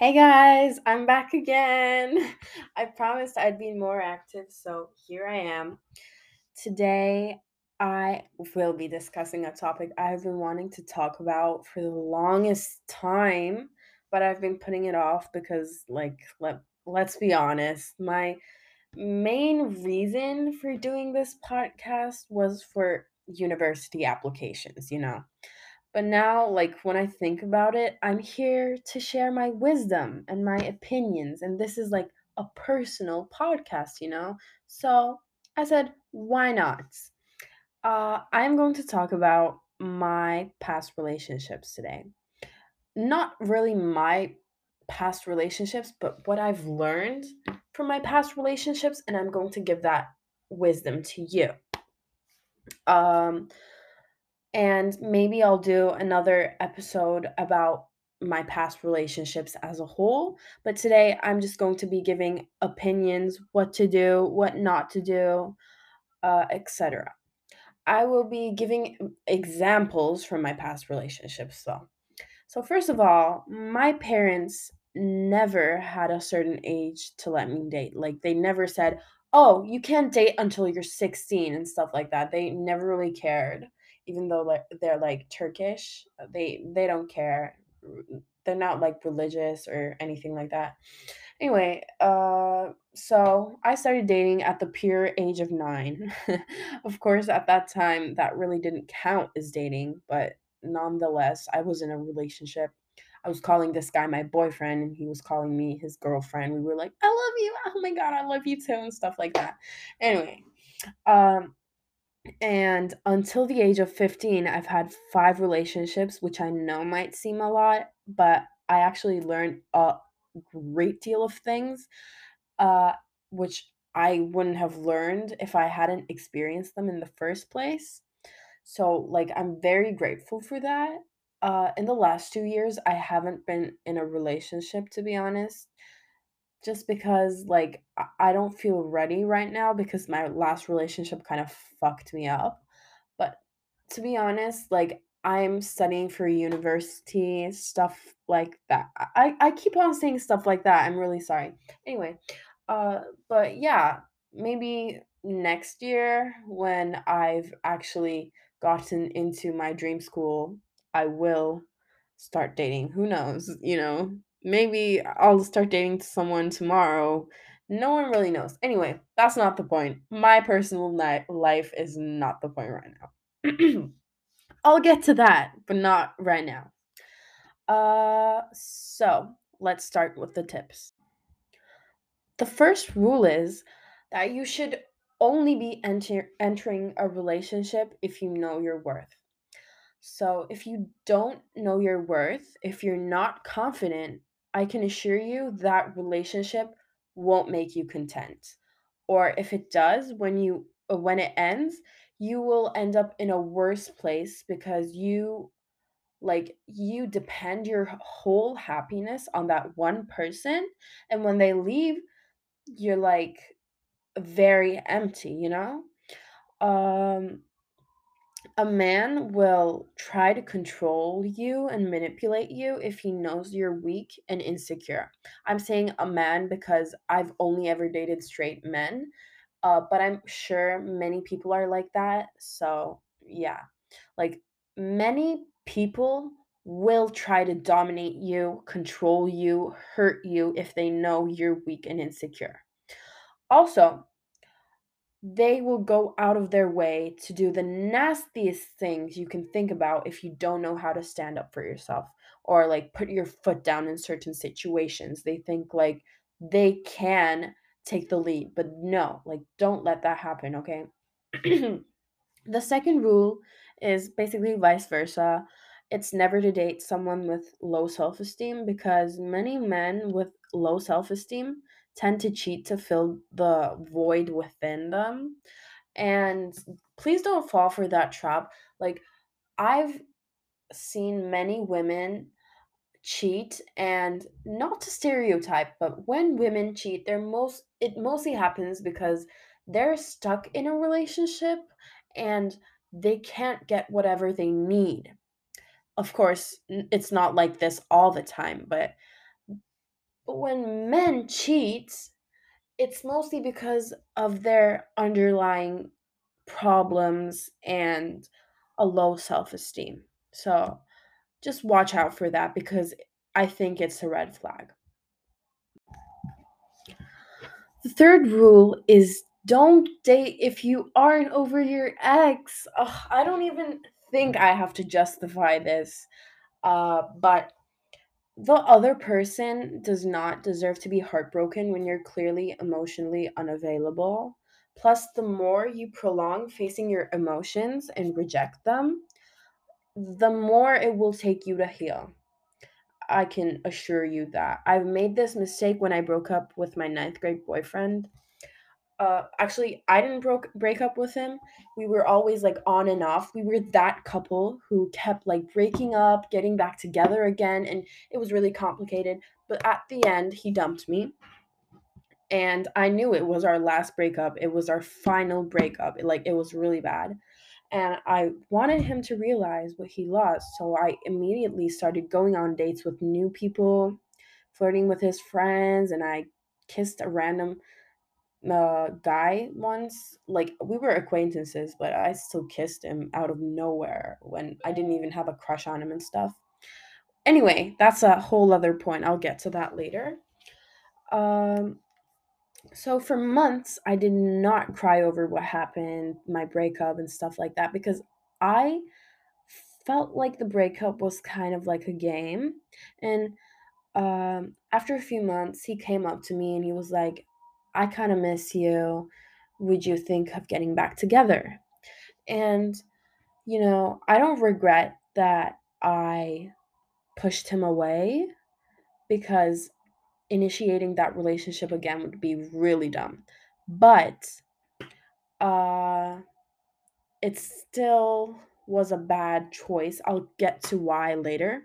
Hey guys, I'm back again. I promised I'd be more active, so here I am. Today, I will be discussing a topic I've been wanting to talk about for the longest time, but I've been putting it off because, like, let, let's be honest, my main reason for doing this podcast was for university applications, you know. But now, like, when I think about it, I'm here to share my wisdom and my opinions. And this is like a personal podcast, you know? So I said, why not? Uh, I'm going to talk about my past relationships today. Not really my past relationships, but what I've learned from my past relationships. And I'm going to give that wisdom to you. Um, and maybe I'll do another episode about my past relationships as a whole. But today I'm just going to be giving opinions, what to do, what not to do, uh, etc. I will be giving examples from my past relationships though. So, first of all, my parents never had a certain age to let me date. Like, they never said, oh, you can't date until you're 16 and stuff like that. They never really cared. Even though like they're like Turkish, they they don't care. They're not like religious or anything like that. Anyway, uh so I started dating at the pure age of 9. of course, at that time that really didn't count as dating, but nonetheless, I was in a relationship. I was calling this guy my boyfriend, and he was calling me his girlfriend. We were like, "I love you. Oh my god, I love you too," and stuff like that. Anyway, um, and until the age of 15, I've had five relationships, which I know might seem a lot, but I actually learned a great deal of things, uh, which I wouldn't have learned if I hadn't experienced them in the first place. So, like, I'm very grateful for that. Uh, in the last two years, I haven't been in a relationship, to be honest, just because, like, I don't feel ready right now because my last relationship kind of fucked me up. But to be honest, like, I'm studying for university, stuff like that. I, I keep on saying stuff like that. I'm really sorry. Anyway, uh, but yeah, maybe next year when I've actually gotten into my dream school, I will start dating. Who knows? You know, maybe I'll start dating someone tomorrow. No one really knows. Anyway, that's not the point. My personal life is not the point right now. I'll get to that, but not right now. Uh, so let's start with the tips. The first rule is that you should only be enter- entering a relationship if you know your worth. So, if you don't know your worth, if you're not confident, I can assure you that relationship won't make you content. Or if it does, when you uh, when it ends, you will end up in a worse place because you like you depend your whole happiness on that one person and when they leave, you're like very empty, you know? Um a man will try to control you and manipulate you if he knows you're weak and insecure. I'm saying a man because I've only ever dated straight men, uh, but I'm sure many people are like that. So, yeah, like many people will try to dominate you, control you, hurt you if they know you're weak and insecure. Also, they will go out of their way to do the nastiest things you can think about if you don't know how to stand up for yourself or like put your foot down in certain situations. They think like they can take the lead, but no, like don't let that happen, okay? the second rule is basically vice versa. It's never to date someone with low self esteem because many men with low self esteem tend to cheat to fill the void within them. And please don't fall for that trap. Like, I've seen many women cheat and not to stereotype but when women cheat they're most it mostly happens because they're stuck in a relationship and they can't get whatever they need of course it's not like this all the time but when men cheat, it's mostly because of their underlying problems and a low self esteem. So just watch out for that because I think it's a red flag. The third rule is don't date if you aren't over your ex. Ugh, I don't even think I have to justify this. Uh, but the other person does not deserve to be heartbroken when you're clearly emotionally unavailable. Plus, the more you prolong facing your emotions and reject them, the more it will take you to heal. I can assure you that. I've made this mistake when I broke up with my ninth grade boyfriend. Uh, actually, I didn't broke break up with him. We were always like on and off. We were that couple who kept like breaking up, getting back together again, and it was really complicated. But at the end, he dumped me, and I knew it was our last breakup. It was our final breakup. It, like it was really bad and I wanted him to realize what he lost. So I immediately started going on dates with new people, flirting with his friends, and I kissed a random uh, guy once. Like we were acquaintances, but I still kissed him out of nowhere when I didn't even have a crush on him and stuff. Anyway, that's a whole other point. I'll get to that later. Um, so for months i did not cry over what happened my breakup and stuff like that because i felt like the breakup was kind of like a game and um, after a few months he came up to me and he was like i kind of miss you would you think of getting back together and you know i don't regret that i pushed him away because initiating that relationship again would be really dumb. But uh it still was a bad choice. I'll get to why later.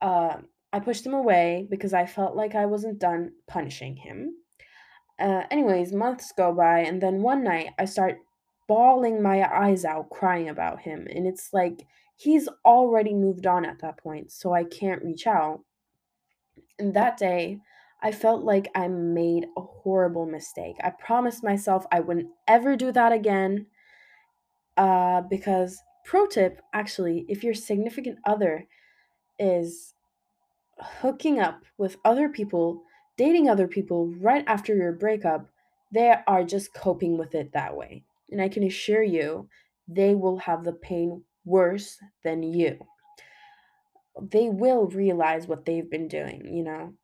Uh, I pushed him away because I felt like I wasn't done punishing him. Uh, anyways, months go by, and then one night I start bawling my eyes out, crying about him. And it's like he's already moved on at that point, so I can't reach out. And that day, I felt like I made a horrible mistake. I promised myself I wouldn't ever do that again. Uh, because, pro tip actually, if your significant other is hooking up with other people, dating other people right after your breakup, they are just coping with it that way. And I can assure you, they will have the pain worse than you. They will realize what they've been doing, you know?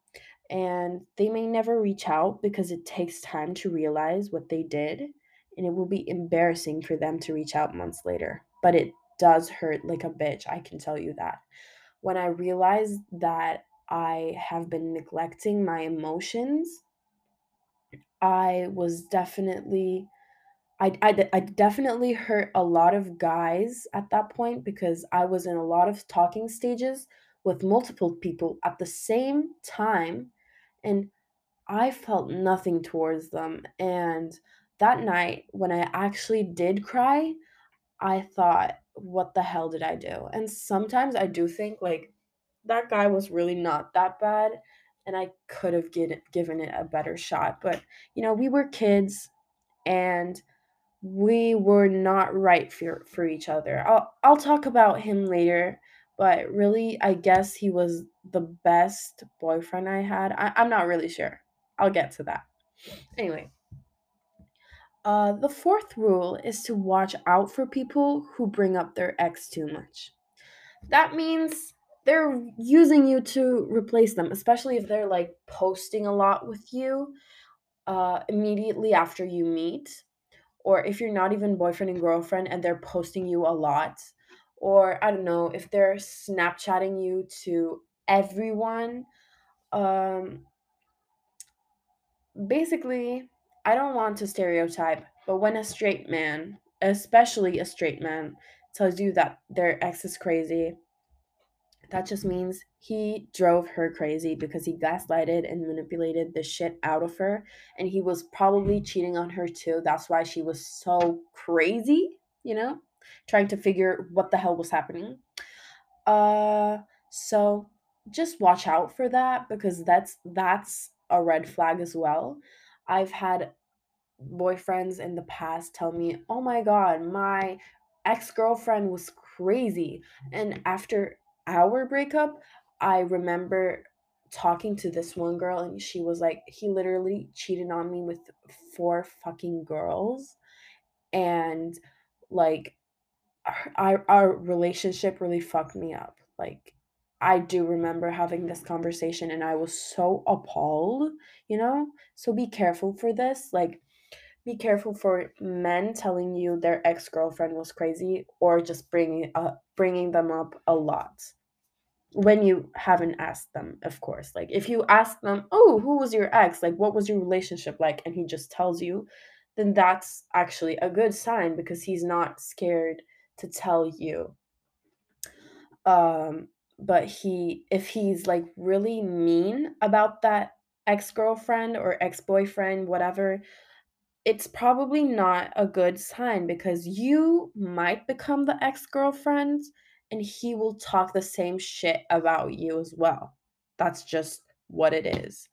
and they may never reach out because it takes time to realize what they did and it will be embarrassing for them to reach out months later but it does hurt like a bitch i can tell you that when i realized that i have been neglecting my emotions i was definitely I, I, I definitely hurt a lot of guys at that point because I was in a lot of talking stages with multiple people at the same time and I felt nothing towards them. And that night, when I actually did cry, I thought, what the hell did I do? And sometimes I do think, like, that guy was really not that bad. And I could have get, given it a better shot. But, you know, we were kids and we were not right for, for each other. I'll, I'll talk about him later but really, I guess he was the best boyfriend I had. I, I'm not really sure. I'll get to that. Anyway, uh, the fourth rule is to watch out for people who bring up their ex too much. That means they're using you to replace them, especially if they're like posting a lot with you uh, immediately after you meet, or if you're not even boyfriend and girlfriend and they're posting you a lot or I don't know if they're Snapchatting you to everyone. Um, basically, I don't want to stereotype, but when a straight man, especially a straight man, tells you that their ex is crazy, that just means he drove her crazy because he gaslighted and manipulated the shit out of her. And he was probably cheating on her too. That's why she was so crazy, you know? trying to figure what the hell was happening. Uh, so just watch out for that because that's that's a red flag as well. I've had boyfriends in the past tell me, "Oh my god, my ex-girlfriend was crazy." And after our breakup, I remember talking to this one girl and she was like, "He literally cheated on me with four fucking girls." And like our, our relationship really fucked me up. Like I do remember having this conversation and I was so appalled, you know? So be careful for this. Like be careful for men telling you their ex-girlfriend was crazy or just bringing uh, bringing them up a lot when you haven't asked them of course. Like if you ask them oh who was your ex? Like what was your relationship like? and he just tells you then that's actually a good sign because he's not scared to tell you. Um but he if he's like really mean about that ex-girlfriend or ex-boyfriend whatever it's probably not a good sign because you might become the ex-girlfriend and he will talk the same shit about you as well. That's just what it is.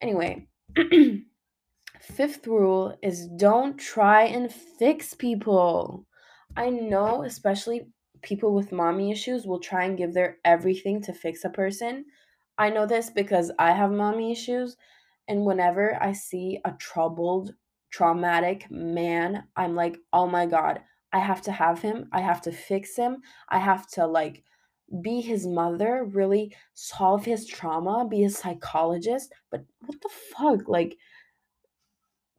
Anyway, fifth rule is don't try and fix people. I know, especially people with mommy issues will try and give their everything to fix a person. I know this because I have mommy issues, and whenever I see a troubled, traumatic man, I'm like, oh my god, I have to have him. I have to fix him. I have to like be his mother, really solve his trauma, be his psychologist. But what the fuck? Like,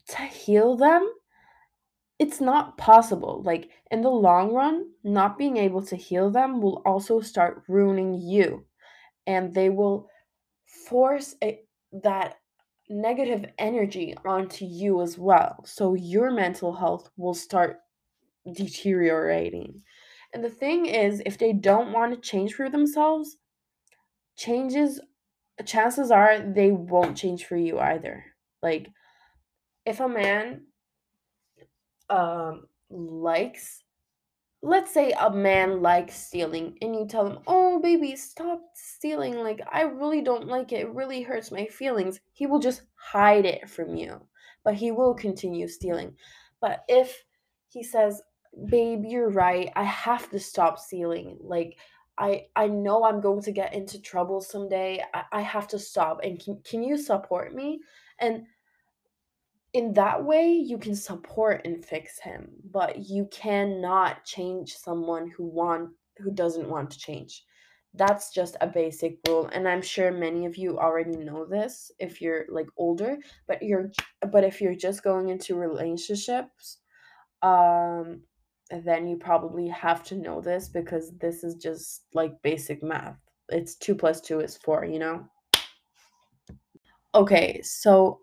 to heal them? It's not possible. Like, in the long run, not being able to heal them will also start ruining you. And they will force a, that negative energy onto you as well. So your mental health will start deteriorating. And the thing is, if they don't want to change for themselves, changes chances are they won't change for you either. Like if a man um likes let's say a man likes stealing and you tell him, "Oh, baby, stop stealing. Like I really don't like it. It really hurts my feelings." He will just hide it from you, but he will continue stealing. But if he says, "Babe, you're right. I have to stop stealing. Like I I know I'm going to get into trouble someday. I, I have to stop. And can, can you support me?" And in that way you can support and fix him but you cannot change someone who want who doesn't want to change that's just a basic rule and i'm sure many of you already know this if you're like older but you're but if you're just going into relationships um then you probably have to know this because this is just like basic math it's 2 plus 2 is 4 you know okay so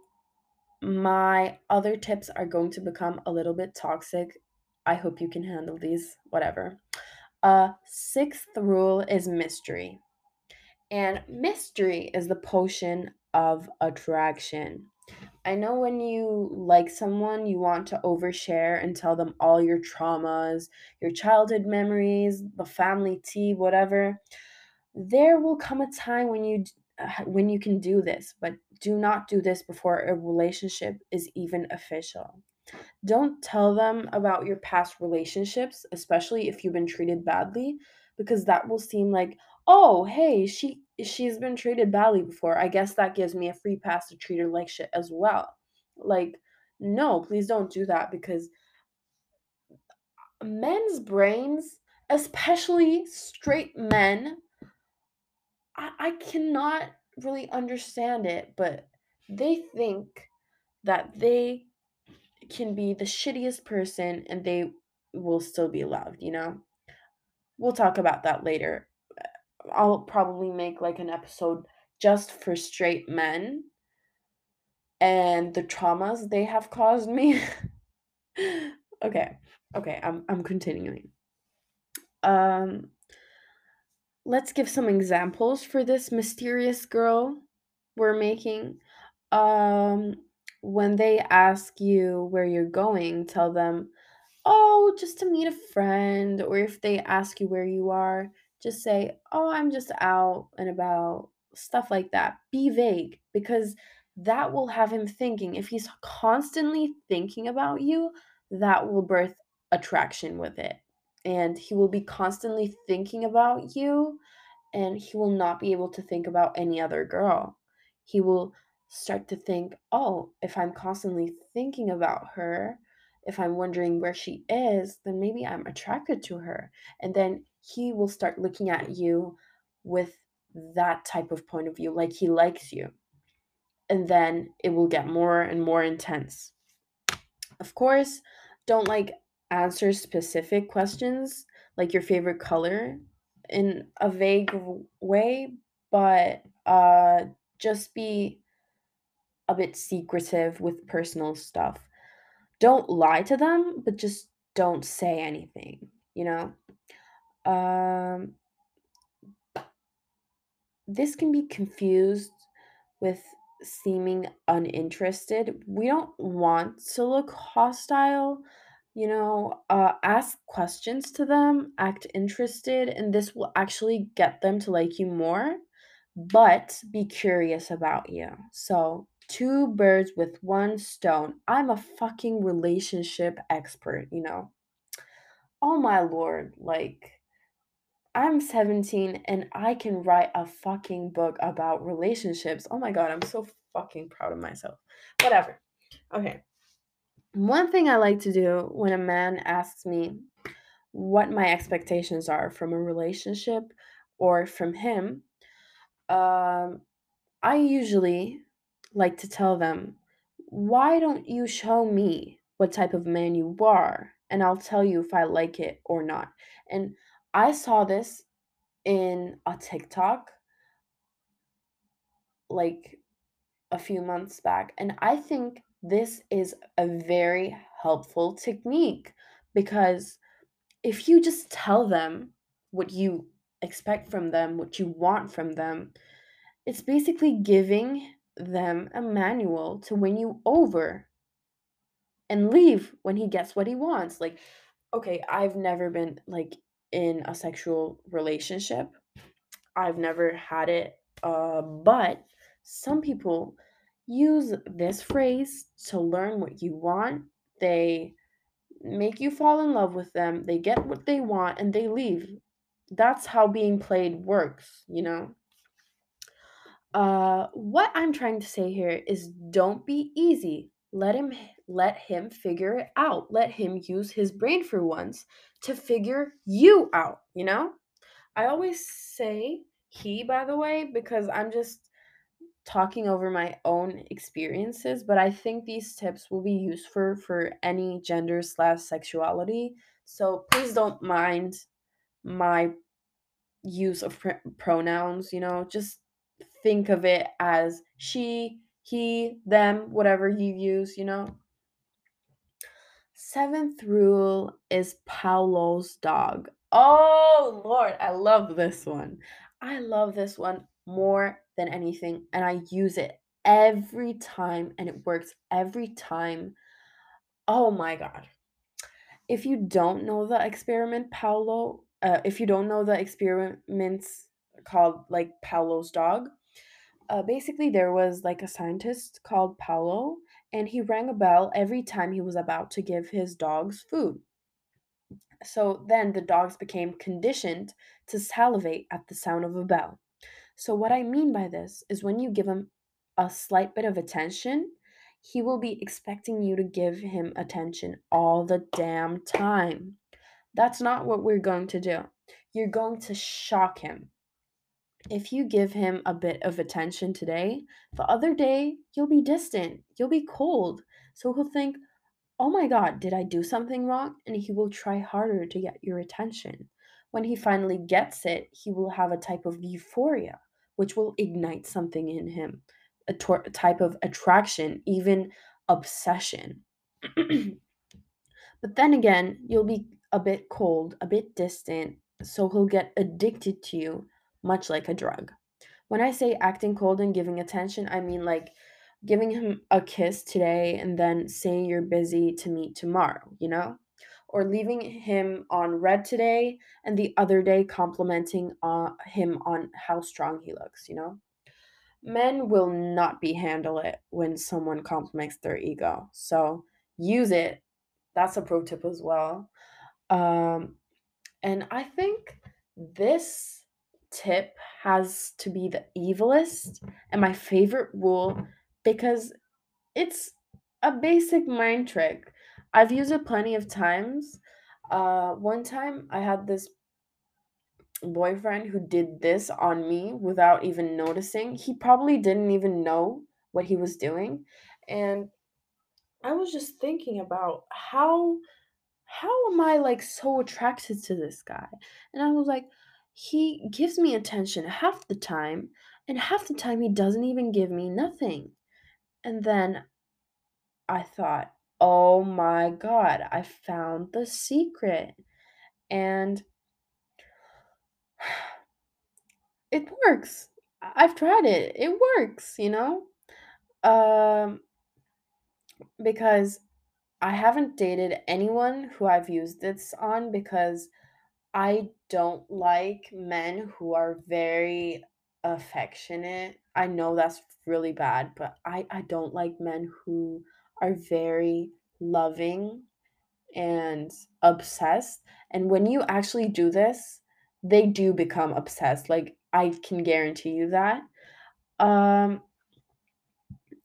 my other tips are going to become a little bit toxic. I hope you can handle these, whatever. Uh, sixth rule is mystery. And mystery is the potion of attraction. I know when you like someone, you want to overshare and tell them all your traumas, your childhood memories, the family tea, whatever. There will come a time when you uh, when you can do this, but do not do this before a relationship is even official. Don't tell them about your past relationships, especially if you've been treated badly, because that will seem like, "Oh, hey, she she's been treated badly before. I guess that gives me a free pass to treat her like shit as well." Like, no, please don't do that because men's brains, especially straight men, I, I cannot really understand it, but they think that they can be the shittiest person and they will still be loved, you know? We'll talk about that later. I'll probably make like an episode just for straight men and the traumas they have caused me. okay. Okay, I'm I'm continuing. Um let's give some examples for this mysterious girl we're making. Um, when they ask you where you're going, tell them, oh, just to meet a friend. Or if they ask you where you are, Just say, oh, I'm just out and about, stuff like that. Be vague because that will have him thinking. If he's constantly thinking about you, that will birth attraction with it. And he will be constantly thinking about you and he will not be able to think about any other girl. He will start to think, oh, if I'm constantly thinking about her, if I'm wondering where she is, then maybe I'm attracted to her. And then he will start looking at you with that type of point of view, like he likes you. And then it will get more and more intense. Of course, don't like answer specific questions like your favorite color in a vague way, but uh just be a bit secretive with personal stuff. Don't lie to them, but just don't say anything, you know? Um this can be confused with seeming uninterested. We don't want to look hostile, you know, uh, ask questions to them, act interested, and this will actually get them to like you more, but be curious about you. So, two birds with one stone. I'm a fucking relationship expert, you know. Oh my lord, like I'm 17 and I can write a fucking book about relationships. Oh my god, I'm so fucking proud of myself. Whatever. Okay. One thing I like to do when a man asks me what my expectations are from a relationship or from him, um, I usually like to tell them, why don't you show me what type of man you are? And I'll tell you if I like it or not. And I saw this in a TikTok like a few months back. And I think this is a very helpful technique because if you just tell them what you expect from them, what you want from them, it's basically giving them a manual to win you over and leave when he gets what he wants. Like, okay, I've never been like in a sexual relationship. I've never had it. Uh, but some people use this phrase to learn what you want. They make you fall in love with them, they get what they want, and they leave. That's how being played works, you know? Uh, what I'm trying to say here is don't be easy. Let him let him figure it out. Let him use his brain for once to figure you out, you know? I always say he by the way because I'm just talking over my own experiences, but I think these tips will be useful for any gender slash sexuality. So please don't mind my use of pr- pronouns, you know, just think of it as she, he, them, whatever you use, you know. Seventh rule is Pavlov's dog. Oh Lord, I love this one. I love this one more than anything, and I use it every time, and it works every time. Oh my God. If you don't know the experiment, Paulo, uh, if you don't know the experiments called like Paulo's dog, uh, basically there was like a scientist called Paolo, and he rang a bell every time he was about to give his dogs food. So then the dogs became conditioned to salivate at the sound of a bell. So, what I mean by this is when you give him a slight bit of attention, he will be expecting you to give him attention all the damn time. That's not what we're going to do. You're going to shock him. If you give him a bit of attention today, the other day you'll be distant, you'll be cold. So he'll think, oh my god, did I do something wrong? And he will try harder to get your attention. When he finally gets it, he will have a type of euphoria, which will ignite something in him, a, tor- type of attraction, even obsession. but then again, you'll be a bit cold, a bit distant, so he'll get addicted to you much like a drug. When I say acting cold and giving attention, I mean like giving him a kiss today and then saying you're busy to meet tomorrow, you know? or leaving him on read today and the other day complimenting uh, him on how strong he looks, you know? Men will not be handle it when someone compliments their ego. So use it. That's a pro tip as well. Um, and I think this tip has to be the evilest and my favorite rule because it's a basic mind trick. I've used it plenty of times. Uh, one time I had this boyfriend who did this on me without even noticing. He probably didn't even know what he was doing. And I was just thinking about how how am I like so attracted to this guy? And I was like, he gives me attention half the time, and half the time he doesn't even give me nothing. And then I thought, oh my god, I found the secret. And it works. I've tried it. It works, you know? Um, because I haven't dated anyone who I've used this on because I don't like men who are very affectionate. I know that's really bad, but I, I don't like men who are very loving and obsessed. And when you actually do this, they do become obsessed. Like I can guarantee you that. Um,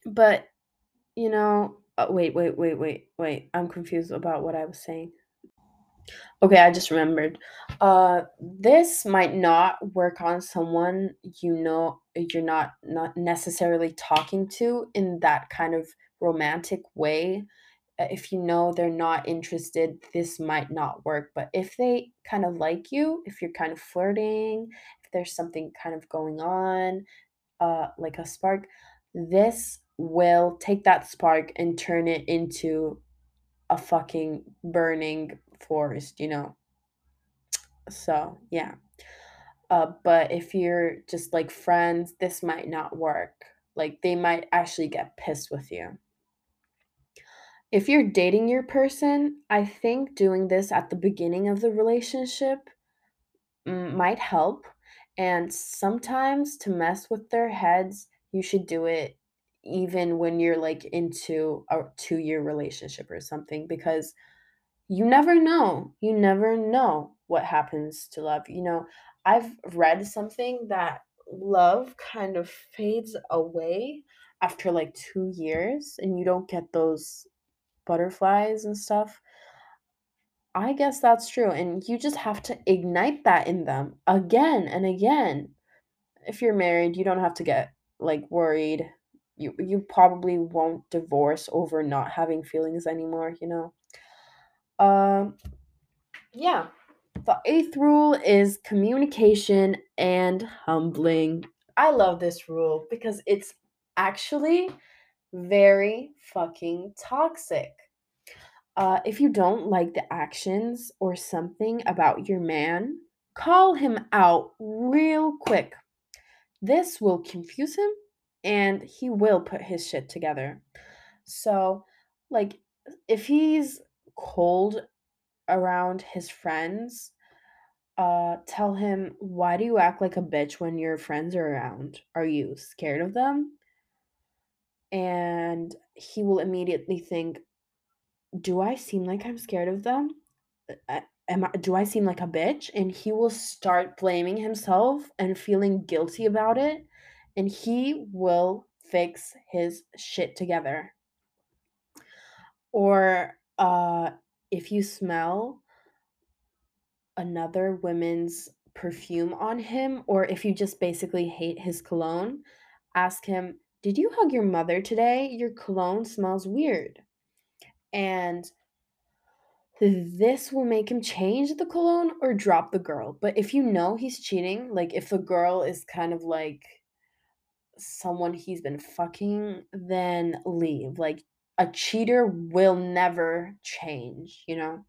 but you know, uh, wait, wait, wait, wait, wait. I'm confused about what I was saying. Okay, I just remembered. Uh, this might not work on someone you know you're not not necessarily talking to in that kind of romantic way. Uh, If you know they're not interested, this might not work. But if they kind of like you, if you're kind of flirting, if there's something kind of going on, uh, like a spark, this will take that spark and turn it into a fucking burning forest, you know? So, yeah. Uh, but if you're just like friends, this might not work. Like, they might actually get pissed with you. If you're dating your person, I think doing this at the beginning of the relationship mm, might help. And sometimes to mess with their heads, you should do it even when you're like into a two year relationship or something because you never know. You never know what happens to love. You know, I've read something that love kind of fades away after like two years and you don't get those butterflies and stuff. I guess that's true. And you just have to ignite that in them again and again. If you're married, you don't have to get like worried. You you probably won't divorce over not having feelings anymore, you know. Um yeah. The eighth rule is communication and humbling. I love this rule because it's actually very fucking toxic. Uh, if you don't like the actions or something about your man, call him out real quick. This will confuse him and he will put his shit together. So, like, if he's cold around his friends, uh, tell him, why do you act like a bitch when your friends are around? Are you scared of them? And he will immediately think, do I seem like I'm scared of them? Am I, do I seem like a bitch? And he will start blaming himself and feeling guilty about it. And he will fix his shit together. Or uh, if you smell another woman's perfume on him, or if you just basically hate his cologne, ask him, Did you hug your mother today? Your cologne smells weird. And this will make him change the cologne or drop the girl. But if you know he's cheating, like if the girl is kind of like someone he's been fucking, then leave. Like a cheater will never change, you know?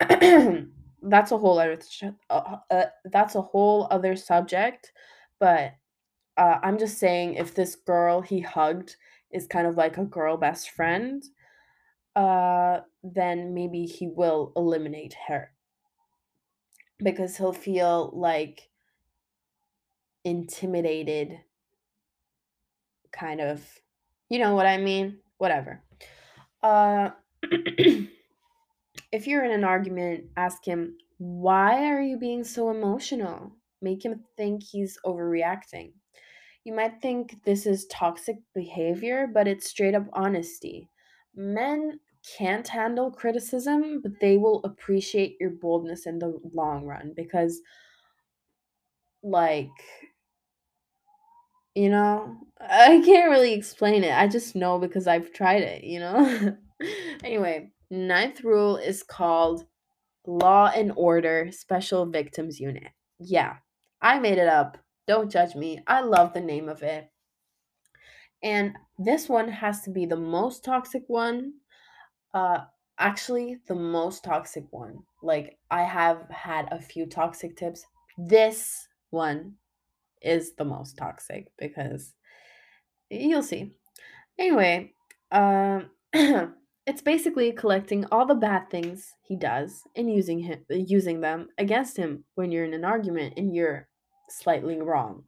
that's a whole other uh, uh, that's a whole other subject, but uh, I'm just saying if this girl he hugged is kind of like a girl best friend, uh, then maybe he will eliminate her because he'll feel like intimidated, kind of. You know what I mean? Whatever. Uh, if you're in an argument, ask him, why are you being so emotional? Make him think he's overreacting. You might think this is toxic behavior, but it's straight up honesty. Men can't handle criticism, but they will appreciate your boldness in the long run because, like, you know, I can't really explain it. I just know because I've tried it, you know? anyway, ninth rule is called Law and Order Special Victims Unit. Yeah, I made it up. Don't judge me. I love the name of it. And this one has to be the most toxic one. Uh actually the most toxic one. Like I have had a few toxic tips. This one is the most toxic because you'll see. Anyway, um it's basically collecting all the bad things he does and using him using them against him when you're in an argument and you're slightly wrong.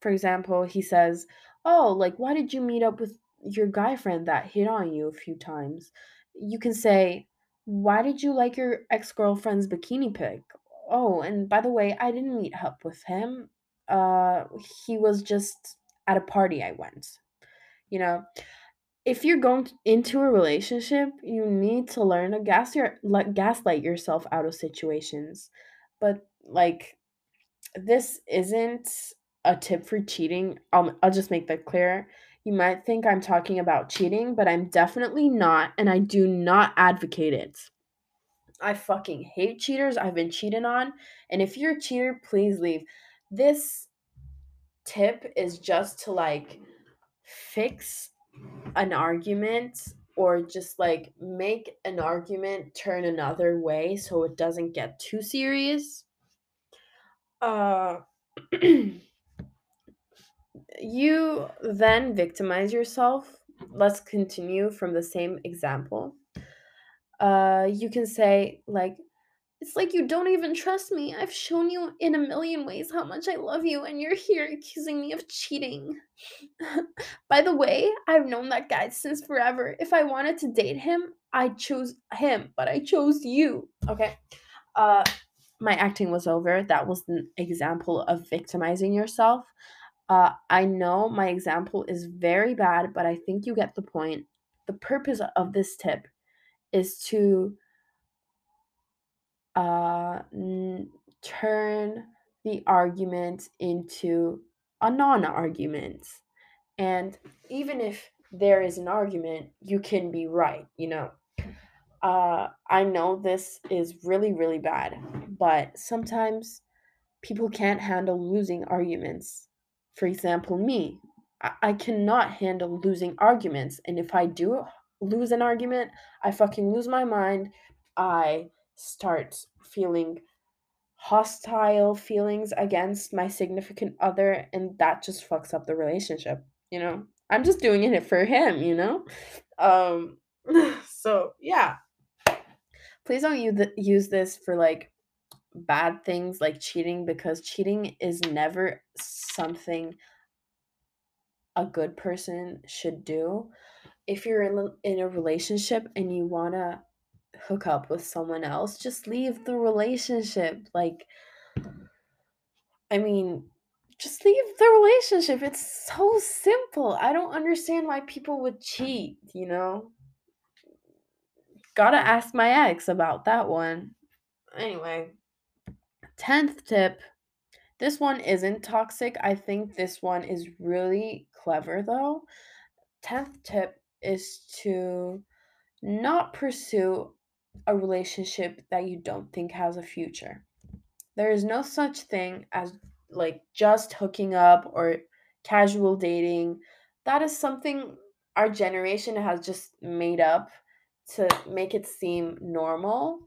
For example, he says, "Oh, like why did you meet up with your guy friend that hit on you a few times?" You can say, "Why did you like your ex-girlfriend's bikini pic?" Oh, and by the way, I didn't meet up with him. Uh he was just at a party I went. You know, if you're going into a relationship, you need to learn to gas your gaslight yourself out of situations. But like this isn't a tip for cheating. I'll, I'll just make that clear. You might think I'm talking about cheating, but I'm definitely not, and I do not advocate it. I fucking hate cheaters. I've been cheated on, and if you're a cheater, please leave. This tip is just to like fix an argument or just like make an argument turn another way so it doesn't get too serious. Uh you then victimize yourself. Let's continue from the same example. Uh, you can say, like, it's like you don't even trust me. I've shown you in a million ways how much I love you, and you're here accusing me of cheating. By the way, I've known that guy since forever. If I wanted to date him, I chose him, but I chose you. Okay. Uh, my acting was over. That was an example of victimizing yourself. Uh, I know my example is very bad, but I think you get the point. The purpose of this tip is to uh, n- turn the argument into a non argument. And even if there is an argument, you can be right, you know. Uh, I know this is really, really bad, but sometimes people can't handle losing arguments. For example, me, I, I cannot handle losing arguments. And if I do lose an argument, I fucking lose my mind. I start feeling hostile feelings against my significant other, and that just fucks up the relationship, you know? I'm just doing it for him, you know? Um, so yeah. Please don't use, use this for like bad things like cheating because cheating is never something a good person should do. If you're in, in a relationship and you want to hook up with someone else, just leave the relationship. Like, I mean, just leave the relationship. It's so simple. I don't understand why people would cheat, you know? Gotta ask my ex about that one. Anyway, 10th tip This one isn't toxic. I think this one is really clever though. 10th tip is to not pursue a relationship that you don't think has a future. There is no such thing as like just hooking up or casual dating. That is something our generation has just made up to make it seem normal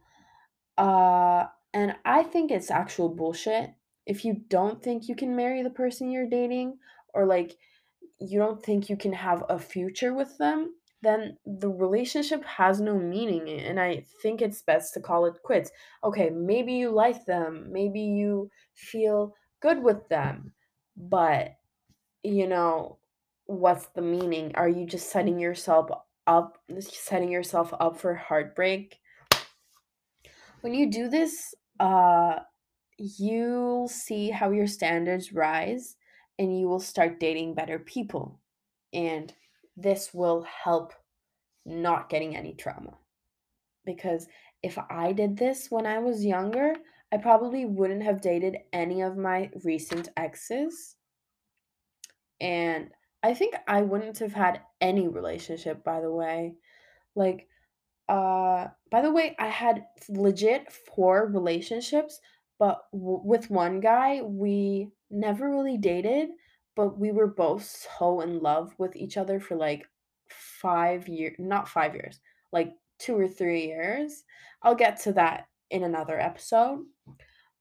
uh, and I think it's actual bullshit. If you don't think you can marry the person you're dating, or like you don't think you can have a future with them, then the relationship has no meaning and I think it's best to call it quits. Okay, maybe you like them, maybe you feel good with them, but you know, what's the meaning? Are you just setting yourself up setting yourself up for heartbreak? When you do this, uh you'll see how your standards rise and you will start dating better people. And this will help not getting any trauma. Because if I did this when I was younger, I probably wouldn't have dated any of my recent exes. And I think I wouldn't have had any relationship, by the way. Like, uh, by the way, I had legit four relationships, but w- with one guy, we never really dated, but we were both so in love with each other for like five years, not five years, like two or three years. I'll get to that in another episode.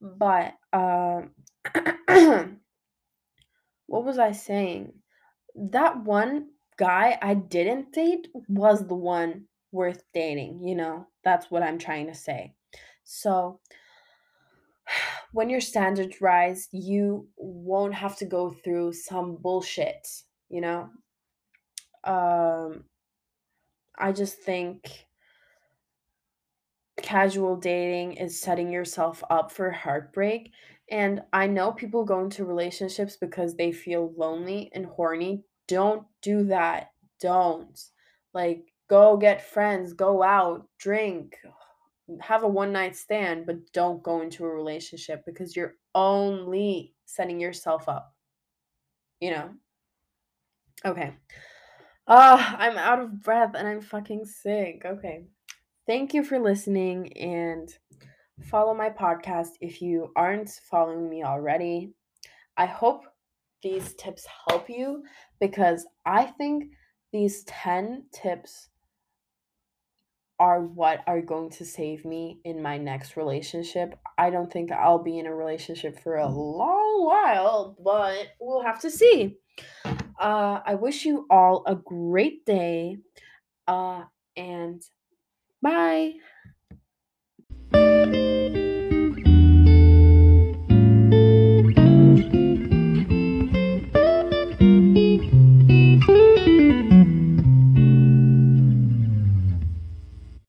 But um, what was I saying? That one guy I didn't date was the one worth dating, you know? That's what I'm trying to say. So, when your standards rise, you won't have to go through some bullshit, you know? Um I just think casual dating is setting yourself up for heartbreak. And I know people go into relationships because they feel lonely and horny. Don't do that. Don't. Like, go get friends, go out, drink, have a one night stand, but don't go into a relationship because you're only setting yourself up. You know? Okay. Ah, I'm out of breath and I'm fucking sick. Okay. Thank you for listening and follow my podcast if you aren't following me already. I hope these tips help you because I think these 10 tips are what are going to save me in my next relationship. I don't think I'll be in a relationship for a long while, but we'll have to see. Uh, I wish you all a great day. Uh, and bye.